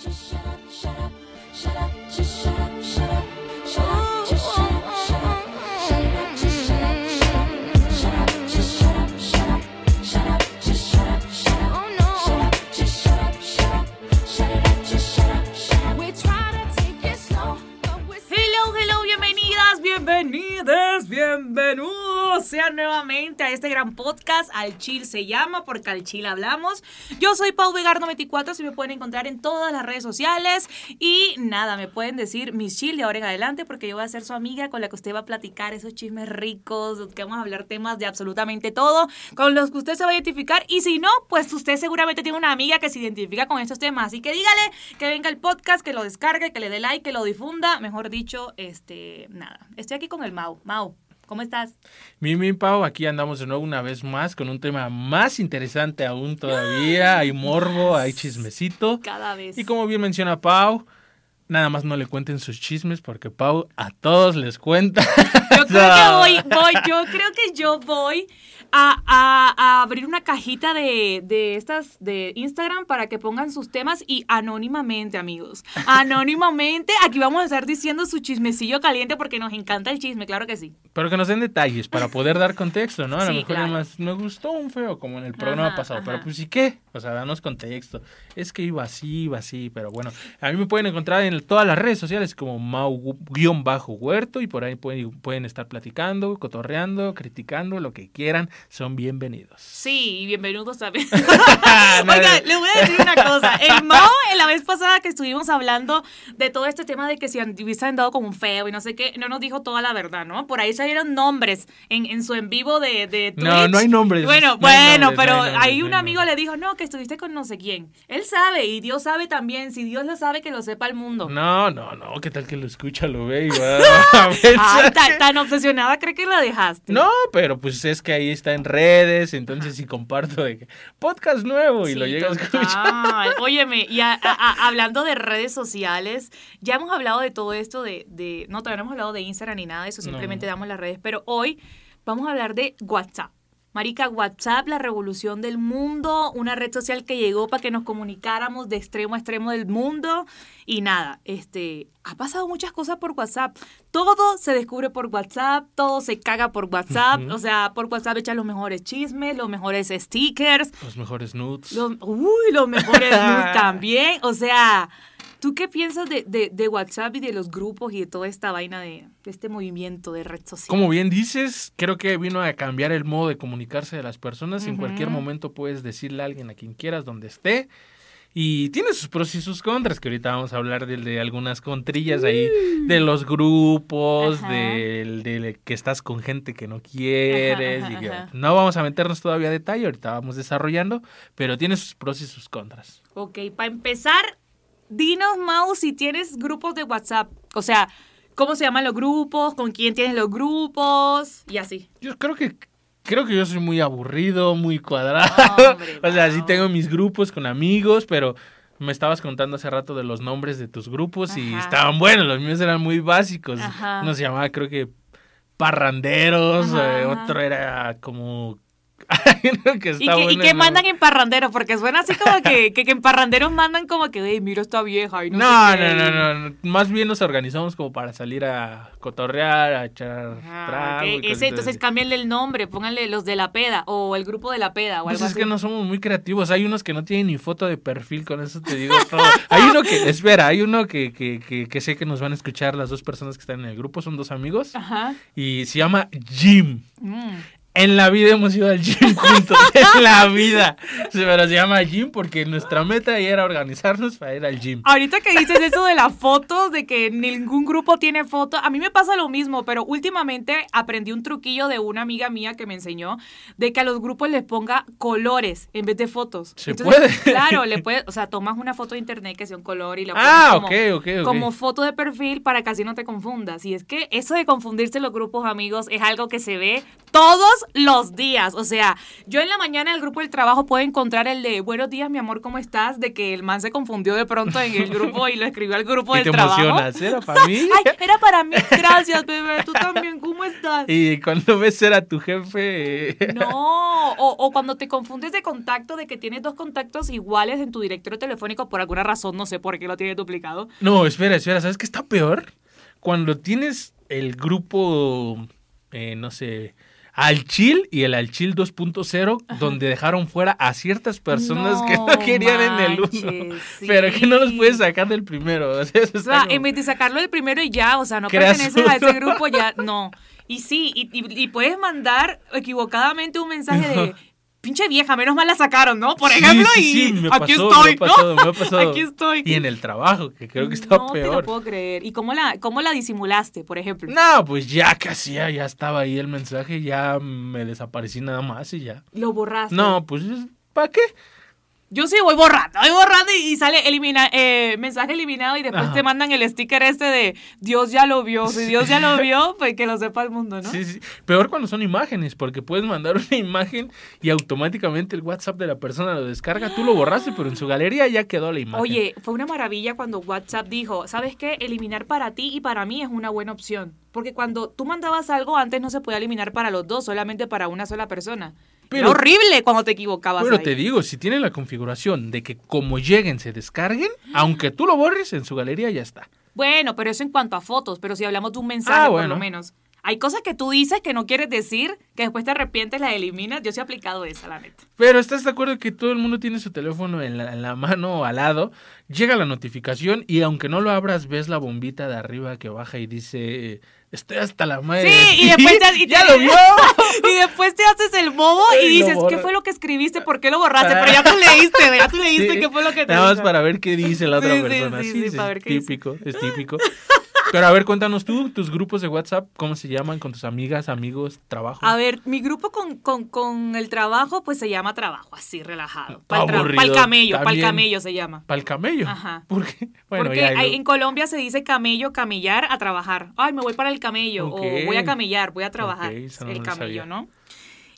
Just sean nuevamente a este gran podcast, Al Chill se llama, porque al Chill hablamos. Yo soy Pau Vegar94, si me pueden encontrar en todas las redes sociales. Y nada, me pueden decir mis chill de ahora en adelante, porque yo voy a ser su amiga con la que usted va a platicar esos chismes ricos, que vamos a hablar temas de absolutamente todo, con los que usted se va a identificar. Y si no, pues usted seguramente tiene una amiga que se identifica con estos temas. Así que dígale que venga el podcast, que lo descargue, que le dé like, que lo difunda. Mejor dicho, este, nada. Estoy aquí con el Mau. Mau, ¿cómo estás? Mimi Pau, aquí andamos de nuevo una vez más con un tema más interesante aún todavía. Hay morbo, hay chismecito. Cada vez. Y como bien menciona Pau, nada más no le cuenten sus chismes porque Pau a todos les cuenta. Yo creo que voy, voy, yo creo que yo voy a, a- a abrir una cajita de, de estas de Instagram para que pongan sus temas y anónimamente, amigos. Anónimamente, aquí vamos a estar diciendo su chismecillo caliente porque nos encanta el chisme, claro que sí. Pero que nos den detalles para poder dar contexto, ¿no? A lo Sí, mejor claro. nada más me gustó un feo como en el programa Ajá, pasado. Pero pues ¿y qué? O sea, danos contexto. Es que iba así, iba así. Pero bueno, a mí me pueden encontrar en todas las redes sociales como Mau-Huerto y por ahí pueden, pueden estar platicando, cotorreando, criticando, lo que quieran. Son bienvenidos. Sí, y bienvenidos también. Oiga, le voy a decir una cosa. El Mao, en la vez pasada que estuvimos hablando de todo este tema de que si hubiesen dado como un feo y no sé qué, no nos dijo toda la verdad, ¿no? Por ahí salieron nombres en, en su en vivo de, de Twitch. No, no hay nombres. Bueno, No bueno, nombres, pero no hay nombres, ahí no un amigo le dijo, no, que estuviste con no sé quién. Él sabe y Dios sabe también. Si Dios lo sabe, que lo sepa el mundo. No, no, no, ¿qué tal que lo escucha, lo ve y va a? Ay, tan, tan obsesionada cree que la dejaste. No, pero pues es que ahí está en redes, entonces si comparto de que podcast nuevo y lo Sí, llegas a escuchar. Óyeme, y a- a- a- hablando de redes sociales, ya hemos hablado de todo esto de, de- no, todavía no hemos hablado de Instagram ni nada de eso, No. simplemente damos las redes, pero hoy vamos a hablar de WhatsApp. Marica, WhatsApp, la revolución del mundo, una red social que llegó para que nos comunicáramos de extremo a extremo del mundo y nada, este, ha pasado muchas cosas por WhatsApp. Todo se descubre por WhatsApp, todo se caga por WhatsApp, o sea, por WhatsApp echan los mejores chismes, los mejores stickers, Los mejores nudes. los, uy, los mejores news también. O sea, ¿tú qué piensas de, de, de WhatsApp y de los grupos y de toda esta vaina de, de este movimiento de red social? Como bien dices, creo que vino a cambiar el modo de comunicarse de las personas. En cualquier momento puedes decirle a alguien a quien quieras donde esté. Y tiene sus pros y sus contras, que ahorita vamos a hablar de, de algunas contrillas ahí, de los grupos, del de que estás con gente que no quieres. Ajá, y que- ajá. No vamos a meternos todavía a detalle, ahorita vamos desarrollando, pero tiene sus pros y sus contras. Ok, para empezar, dinos, Mau, si tienes grupos de WhatsApp. O sea, ¿cómo se llaman los grupos? ¿Con quién tienes los grupos? Y así. Yo creo que creo que yo soy muy aburrido, muy cuadrado. Hombre, o sea, sí tengo mis grupos con amigos, pero me estabas contando hace rato de los nombres de hay grupos y estaban buenos, los míos eran muy básicos. Ajá. Uno se llamaba creo que parranderos, eh, otro era como Que Y está que, y que mandan en parranderos, porque suena así como que, que, que en parranderos mandan como que, hey, mira esta vieja. Y no, No, sé qué". no, no, no. Más bien nos organizamos como para salir a cotorrear, a echar Ah, trago. y Ese, entonces así. cámbienle el nombre, pónganle los de la peda o el grupo de la peda o Pues algo es así. que no somos muy creativos. Hay unos que no tienen ni foto de perfil, con eso te digo todo. Hay uno que, espera, hay uno que, que, que, que sé que nos van a escuchar las dos personas que están en el grupo, son dos amigos. Ajá. Y se llama Jim. Mm. En la vida hemos ido al gym juntos. en la vida. Sí, Pero se llama gym porque nuestra meta era organizarnos para ir al gym. Ahorita que dices eso de las fotos, de que ningún grupo tiene foto, a mí me pasa lo mismo, pero últimamente aprendí un truquillo de una amiga mía que me enseñó de que a los grupos les ponga colores en vez de fotos. Se puede. Claro, le puedes, o sea, tomas una foto de internet que sea un color y la pones Ah, como, ok, ok, ok. como foto de perfil para que así no te confundas. Y es que eso de confundirse los grupos, amigos, es algo que se ve todos los días. O sea, yo en la mañana en el grupo del trabajo puedo encontrar el de buenos días, mi amor, ¿cómo estás? De que el man se confundió de pronto en el grupo y lo escribió al grupo Y del te trabajo. emocionas, ¿era para mí? Ay, era para mí. Gracias, bebé. Tú también, ¿cómo estás? Y cuando ves ser a tu jefe... No, o, o cuando te confundes de contacto, de que tienes dos contactos iguales en tu directorio telefónico por alguna razón, no sé por qué lo tienes duplicado. No, espera, espera, ¿sabes qué está peor? Cuando tienes el grupo, eh, no sé, al chill y el al chill 2.0, donde dejaron fuera a ciertas personas que no querían en el manches, 1, pero que no los sí. puedes sacar del primero. O sea, eso O está sea, como- en vez de sacarlo del primero y ya, o sea, no Creas perteneces a ese uno. grupo, ya, no. Y sí, y, y- y puedes mandar equivocadamente un mensaje de, pinche vieja, menos mal la sacaron, ¿no? Por Sí, ejemplo, sí, y me aquí pasó, estoy, me ha pasado, ¿no? me ha pasado. Aquí estoy. Y en el trabajo, que creo que está no te lo peor. puedo creer. ¿Y cómo la, cómo la disimulaste, por ejemplo? No, pues ya casi, ya, ya estaba ahí el mensaje, ya me desaparecí nada más y ya. Lo borraste. No, pues, ¿para qué? Yo sí voy borrando, voy borrando y, y sale elimina, eh, mensaje eliminado y después Ajá. te mandan el sticker este de Dios ya lo vio. Si Dios ya lo vio, pues que lo sepa el mundo, ¿no? Sí, sí. Peor cuando son imágenes, porque puedes mandar una imagen y automáticamente el WhatsApp de la persona lo descarga. Tú lo borraste, pero en su galería ya quedó la imagen. Oye, fue una maravilla cuando WhatsApp dijo, ¿sabes qué? Eliminar para ti y para mí es una buena opción. Porque cuando tú mandabas algo antes no se podía eliminar para los dos, solamente para una sola persona. Era Pero- horrible cuando te equivocabas. Pero ahí. te digo, si tienen la configuración de que como lleguen se descarguen, aunque tú lo borres, en su galería ya está. Bueno, pero eso en cuanto a fotos, pero si hablamos de un mensaje Ah, por lo menos. Hay cosas que tú dices que no quieres decir, que después te arrepientes, la eliminas. Yo sí he aplicado esa, la neta. Pero ¿estás de acuerdo que todo el mundo tiene su teléfono en la, en la mano o al lado? Llega la notificación y aunque no lo abras, ves la bombita de arriba que baja y dice, estoy hasta la madre. Sí, y ti". después te, y te- ¡Ya lo vio! y después te haces el bobo y dices, ¿qué fue lo que escribiste? ¿Por qué lo borraste? Pero ya tú leíste, ya tú leíste Sí, qué fue lo que te Nada más para ver qué dice la otra Sí, persona. sí, Sí, sí, para ver qué dice. típico, es típico. Pero a ver, cuéntanos tú, tus grupos de WhatsApp, ¿cómo se llaman con tus amigas, amigos, trabajo? A ver, mi grupo con, con, con el trabajo, pues se llama trabajo, así, relajado. Para el, camello, para el camello se llama. ¿Para el camello? Ajá. ¿Por qué? Bueno, Porque ya, hay- luego- en Colombia se dice camello, camellar, a trabajar. Ay, me voy para el camello. O voy a camellar, voy a trabajar. Ok, eso no el lo camello. ¿no?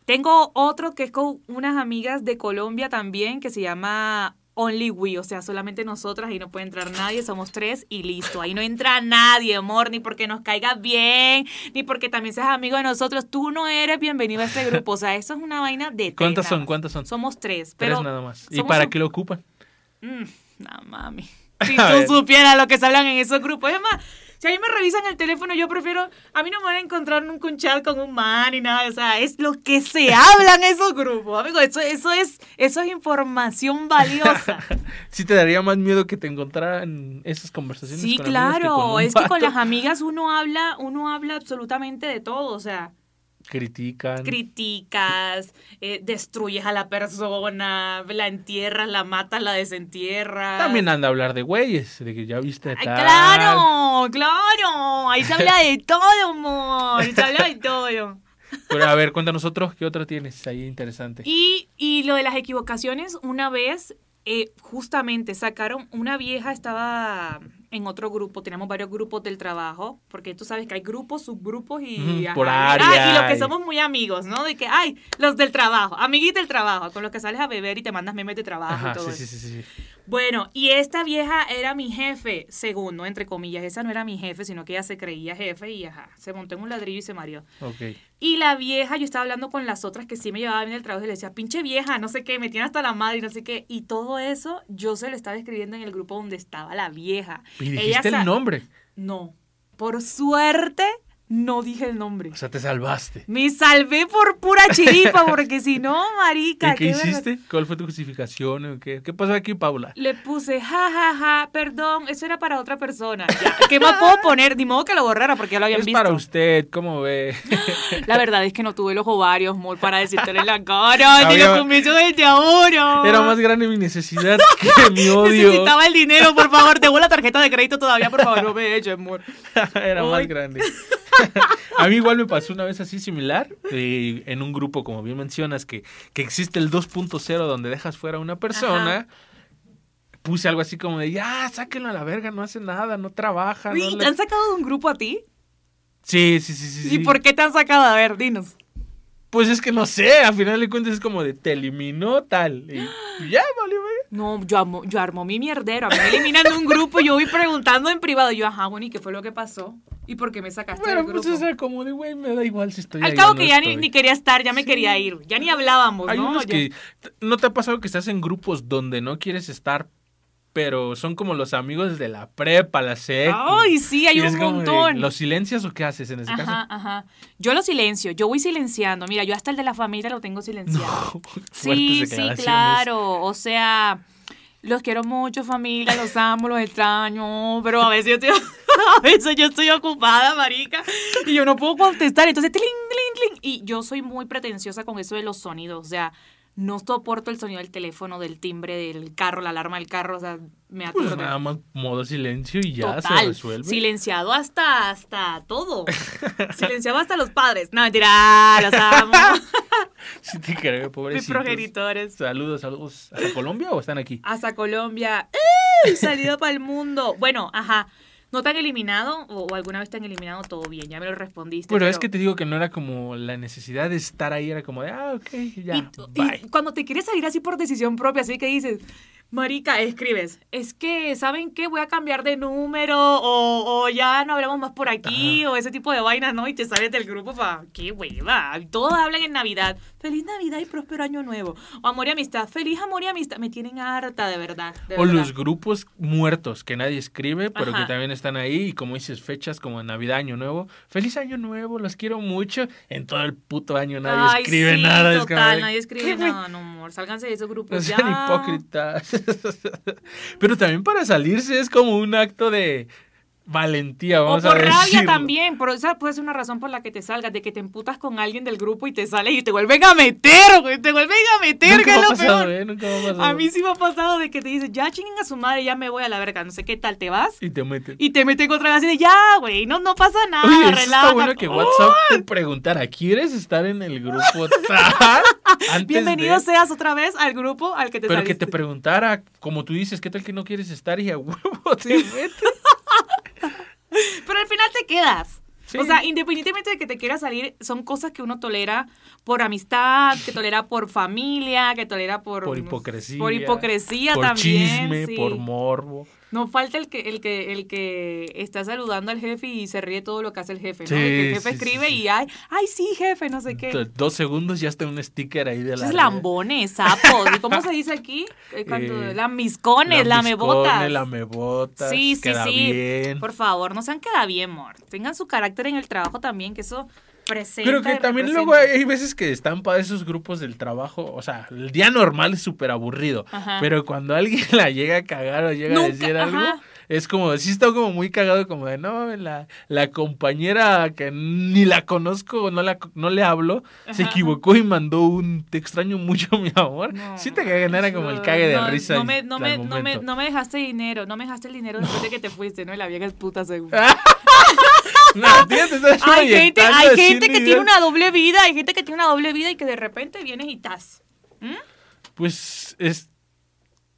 Tengo otro que es con unas amigas de Colombia también, que se llama Only We, o sea, solamente nosotras, ahí no puede entrar nadie, somos tres y listo. Ahí no entra nadie, amor, ni porque nos caiga bien, ni porque también seas amigo de nosotros. Tú no eres bienvenido a este grupo. O sea, eso es una vaina de. tres ¿Cuántas son? ¿Cuántas son? Somos tres. Tres Pero nada más. ¿Y para un- qué lo ocupan? Mm, no, mami. Si tú supieras lo que se hablan en esos grupos. Es más, si a mí me revisan el teléfono, yo prefiero. A mí no me van a encontrar nunca un chat con un man ni nada. O sea, es lo que se habla en esos grupos. Amigo, eso, eso, es, eso es información valiosa. Sí te daría más miedo que te encontraran esas conversaciones Sí, con amigas que con claro. es que con las amigas uno habla, uno habla absolutamente de todo. O sea, Critican. criticas, eh, destruyes a la persona, la entierras, la matas, la desentierras. También anda a hablar de güeyes, de que ya viste Ay, tal. claro, claro. Ahí se habla de todo, amor. Se habla de todo. Pero a ver, cuéntanos otro, ¿qué otro tienes ahí interesante? Y, y lo de las equivocaciones, una vez, eh, justamente sacaron, una vieja estaba en otro grupo, teníamos varios grupos del trabajo, porque tú sabes que hay grupos, subgrupos y... Por ajá, área y los que somos muy amigos, ¿no? De que, ay, los del trabajo, amiguitos del trabajo, con los que sales a beber y te mandas memes de trabajo y todo sí, eso. sí, sí, sí. Bueno, y esta vieja era mi jefe, según, ¿no? Entre comillas, esa no era mi jefe, sino que ella se creía jefe y ajá, se montó en un ladrillo y se mareó. Ok. Y la vieja, yo estaba hablando con las otras que sí me llevaban bien el trabajo y le decía, pinche vieja, no sé qué, me tiene hasta la madre y no sé qué. Y todo eso yo se lo estaba escribiendo en el grupo donde estaba la vieja. Y dijiste el nombre. No, por suerte no dije el nombre. O sea, te salvaste. Me salvé por pura chiripa, porque si no, marica. ¿Y qué hiciste? ¿Cuál fue tu justificación? ¿Qué, ¿Qué pasó aquí, Paula? Le puse, ja, ja, ja, perdón, eso era para otra persona. Ya, ¿Qué más puedo poner? Ni modo que lo borrara porque ya lo habían Es visto. para usted, ¿cómo ve? La verdad es que no tuve los ovarios, amor, para decírtelo en la cara. Lo comienzo desde ahora. Era más grande mi necesidad que mi odio. Necesitaba el dinero, por favor. Tengo la tarjeta de crédito todavía, por favor, no me eches, amor. Era más grande. A mí igual me pasó una vez así similar, eh, en un grupo, como bien mencionas, que, que existe el 2.0 donde dejas fuera a una persona. Puse algo así como de, ya, sáquenlo a la verga, no hace nada, no trabaja. Uy, no ¿Te le-". han sacado de un grupo a ti? Sí, sí, sí, sí. ¿Y sí. por qué te han sacado? A ver, dinos. Pues es que no sé, a final de cuentas es como de te eliminó tal. Y ya, vale, güey. No, yo, amo- yo armo mi mierdero. A mí me eliminan de un grupo y yo voy preguntando en privado. Yo, ajá, bueno, ¿y qué fue lo que pasó? ¿Y por qué me sacaste Bueno, del pues grupo? o sea, como de, güey, me da igual si estoy Al ahí cabo o que no ya ni, estoy. ni quería estar, ya me quería ir. Ya ni hablábamos, Hay ¿no? unos Ya- que. ¿No te ha pasado que estás en grupos donde no quieres estar, pero son como los amigos de la prepa, la secu? Ay, sí, hay un de, montón. ¿Los silencias o qué haces en ese Ajá, caso? ajá. Yo lo silencio, yo voy silenciando. Mira, yo hasta el de la familia lo tengo silenciado. sí, sí, claro. O sea, los quiero mucho, familia, los amo, los extraño. Pero a veces yo estoy, a veces yo estoy ocupada, marica. Y yo no puedo contestar. Entonces, tling, tling, tling. Y yo soy muy pretenciosa con eso de los sonidos. O sea, no soporto el sonido del teléfono, del timbre del carro, la alarma del carro. O sea, me Pues aturde. nada más modo silencio y ya se resuelve. Silenciado hasta, hasta todo. Silenciado hasta los padres. No, mentira, los amo. Sí te creo, Mis pobrecitos. progenitores. Saludos, saludos. ¿Hasta Colombia o están aquí? Hasta Colombia. ¡Ey! Salido para el mundo. Bueno, ajá. ¿No te han eliminado o, o alguna vez te han eliminado? Todo bien, ya me lo respondiste. Pero es que te digo que no era como la necesidad de estar ahí, era como de, ah, ok, ya, y, bye. y cuando te quieres salir así por decisión propia, así que dices, Marica, escribes, es que, ¿saben qué? Voy a cambiar de número o, o ya no hablamos más por aquí o ese tipo de vainas, ¿no? Y te sales del grupo para, qué hueva. Todos hablan en Navidad. Feliz Navidad y próspero año nuevo. O amor y amistad. Feliz amor y amistad. Me tienen harta, de verdad. de O verdad. los grupos muertos que nadie escribe, pero Ajá. que también están ahí. Y como dices, fechas como Navidad, Año Nuevo. Feliz Año Nuevo, los quiero mucho. En todo el puto año nadie Ay, escribe sí, nada. es como Total, nadie escribe nada, no, amor. Sálganse de esos grupos. No ya. sean hipócritas. Pero también para salirse es como un acto de valentía, O vamos por a rabia decirlo. también, pero esa puede ser una razón por la que te salgas, de que te emputas con alguien del grupo y te sales y te vuelven a meter, güey, te vuelven a meter, Nunca que es lo pasado, peor. ¿eh? Nunca. A mí sí me ha pasado de que te dices, ya chinguen a su madre, ya me voy a la verga, no sé qué tal, te vas Y te meten. y te meten contra así de, ya, güey, no, no pasa nada, Oye, eso está relájate". bueno que WhatsApp te preguntara, ¿quieres estar en el grupo tal? Antes Bienvenido de- seas otra vez al grupo al que te Pero que te preguntara, como tú dices, ¿qué tal que no quieres estar? Y a huevo te metes. Pero al final te quedas. Sí. O sea, independientemente de que te quieras salir, son cosas que uno tolera por amistad, que tolera por familia, que tolera por... Por hipocresía. Por hipocresía por también. chisme, sí. por morbo. No falta el que, el que, el que está saludando al jefe y se ríe todo lo que hace el jefe, ¿no? Sí, De que el jefe sí, escribe sí. y ay, ay sí, jefe, no sé qué. Do- Dos segundos ya está un sticker ahí de la. Esos lambones, sapos. ¿Y cómo se dice aquí? Eh, Eh, lambiscones, lamebotas. lamebotas. Sí, sí, queda sí. bien. Por favor, no sean queda bien, amor. Tengan su carácter en el trabajo también, que eso presenta. Pero que también representa. luego hay, hay veces que están para esos grupos del trabajo, o sea, el día normal es súper aburrido, Ajá. pero cuando alguien la llega a cagar o llega Nunca, a decir algo, ajá. es como, sí está como muy cagado, como de, no, la, la compañera que ni la conozco, no, la, no le hablo, se Ajá, equivocó y mandó un, te extraño mucho, mi amor. No, sí te cagan, era como el cague de no, risa. No me, no, me, no, me, momento. no me dejaste dinero, no me dejaste el dinero después de que te fuiste, ¿no? Y la vieja es puta seguro. No, estás Hay gente, hay que tiene una doble vida, hay gente que tiene una doble vida y que de repente vienes y estás. Pues es...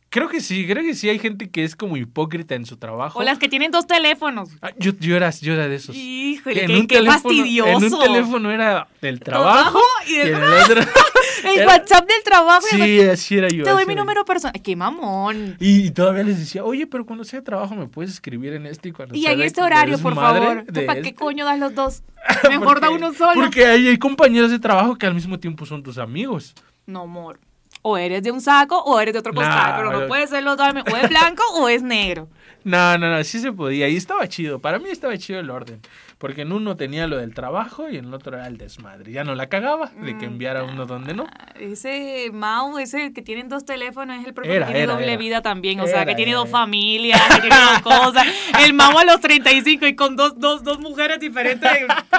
Creo que sí, creo que sí hay gente que es como hipócrita en su trabajo. O las que tienen dos teléfonos. Ah, yo, yo, era, yo era de esos. Híjole, En qué, un qué teléfono- fastidioso. En un teléfono era del trabajo, y y del- en el otro... El era- WhatsApp del trabajo. el Sí, así era yo. Te doy mi número personal. Qué mamón. Y, y todavía les decía, oye, pero cuando sea de trabajo me puedes escribir en este y cuando Y sea en de- este horario, por favor. ¿Para qué este". coño das los dos? Mejor da uno solo. Porque hay, hay compañeros de trabajo que al mismo tiempo son tus amigos. No, amor. O eres de un saco o eres de otro costal. Nah, pero no puede ser los dos. O es blanco o es negro. No, no, no, sí se podía. Y estaba chido. Para mí estaba chido el orden. Porque en uno tenía lo del trabajo y en el otro era el desmadre. Ya no la cagaba de Mm, que enviara uno donde no. Ese Mau, ese que tienen dos teléfonos, es el propio Era, que tiene era, doble era. vida también. O sea, que tiene dos familias, que tiene dos cosas. El Mau a los 35 y con dos, dos, dos mujeres diferentes.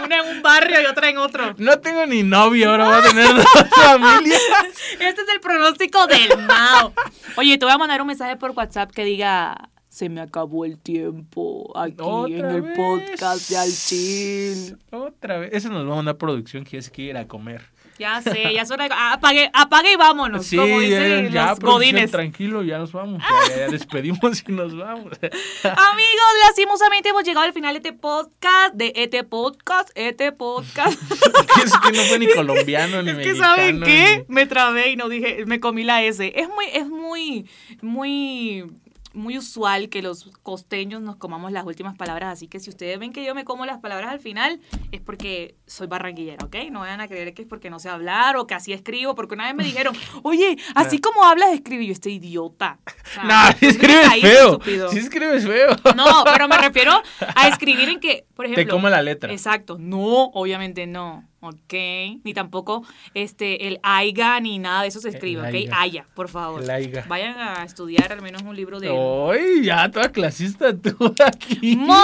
Una en un barrio y otra en otro. No tengo ni novio, ahora voy a tener dos familias. Este es el pronóstico del Mao. Oye, te voy a mandar un mensaje por WhatsApp que diga. Se me acabó el tiempo aquí en el vez. podcast de Alchil. Otra vez. Eso nos va a mandar producción que es que ir a comer. Ya sé, ya de... Apague, apague y vámonos, Sí, como ya, dicen ya, los godines. tranquilo, ya nos vamos. Ya, ya despedimos y nos vamos. Amigos, lastimosamente hemos llegado al final de este podcast, de este podcast, este podcast. es que no fue ni colombiano ni Es que mexicano. ¿saben qué? ni- Me trabé y no dije, me comí la S. Es muy, es muy, muy, muy usual que los costeños nos comamos las últimas palabras, así que si ustedes ven que yo me como las palabras al final, es porque soy barranquillera, ¿ok? No vayan a creer que es porque no sé hablar o que así escribo, porque una vez me dijeron, oye, así como hablas, escribe. Yo, estoy idiota. O sea, No, si ¿dónde escribes feo. estúpido? Si escribes feo. No, pero me refiero a escribir en que, por ejemplo. Te como la letra. Exacto. No, obviamente no. Ok. Ni tampoco este, el aiga ni nada de eso se escribe. El Ok. aiga. Aya, por favor. El aiga. Vayan a estudiar al menos un libro de. Uy, ya toda clasista tú aquí. ¡Mor!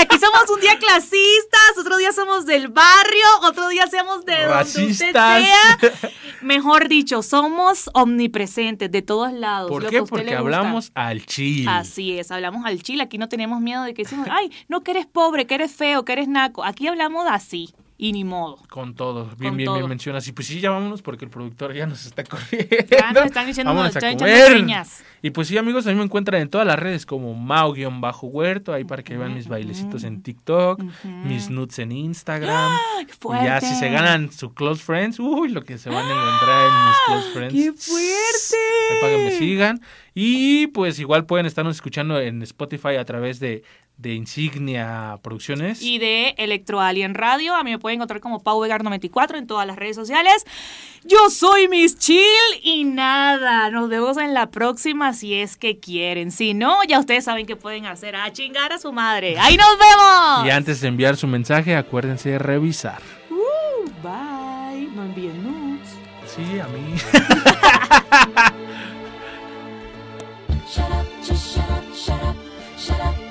Aquí somos un día clasistas, otro día somos del barrio, otro día somos de donde usted Racistas. sea. Mejor dicho, somos omnipresentes de todos lados. ¿Por qué? Porque hablamos al chile. Así es, hablamos al chile, aquí no tenemos miedo de que decimos, ay, no, que eres pobre, que eres feo, que eres naco. Aquí hablamos así, y ni modo. Con todo. Bien, Con bien, todo. bien mencionas. Y pues sí, ya vámonos porque el productor ya nos está corriendo. Ya nos están diciendo, Vámonos a comer. Y pues sí, amigos, a mí me encuentran en todas las redes como Mao-Huerto, ahí para que vean mis bailecitos en TikTok, mis nudes en Instagram. ¡Qué Y ya si se ganan su close friends, uy, lo que se van a encontrar en mis close friends. ¡Qué fuerte! Ahí para que me sigan. Y pues igual pueden estarnos escuchando en Spotify a través de, de Insignia Producciones. Y de Electro Alien Radio, a mí me pueden encontrar como Pau Vegar 94 en todas las redes sociales. Yo soy Miss Chill y nada, nos vemos en la próxima si es que quieren. Si no, ya ustedes saben qué pueden hacer, a chingar a su madre. ¡Ahí nos vemos! Y antes de enviar su mensaje, acuérdense de revisar. Uh, bye. No envíen nudes. Sí, a mí. Shut up, just shut up, shut up, shut up,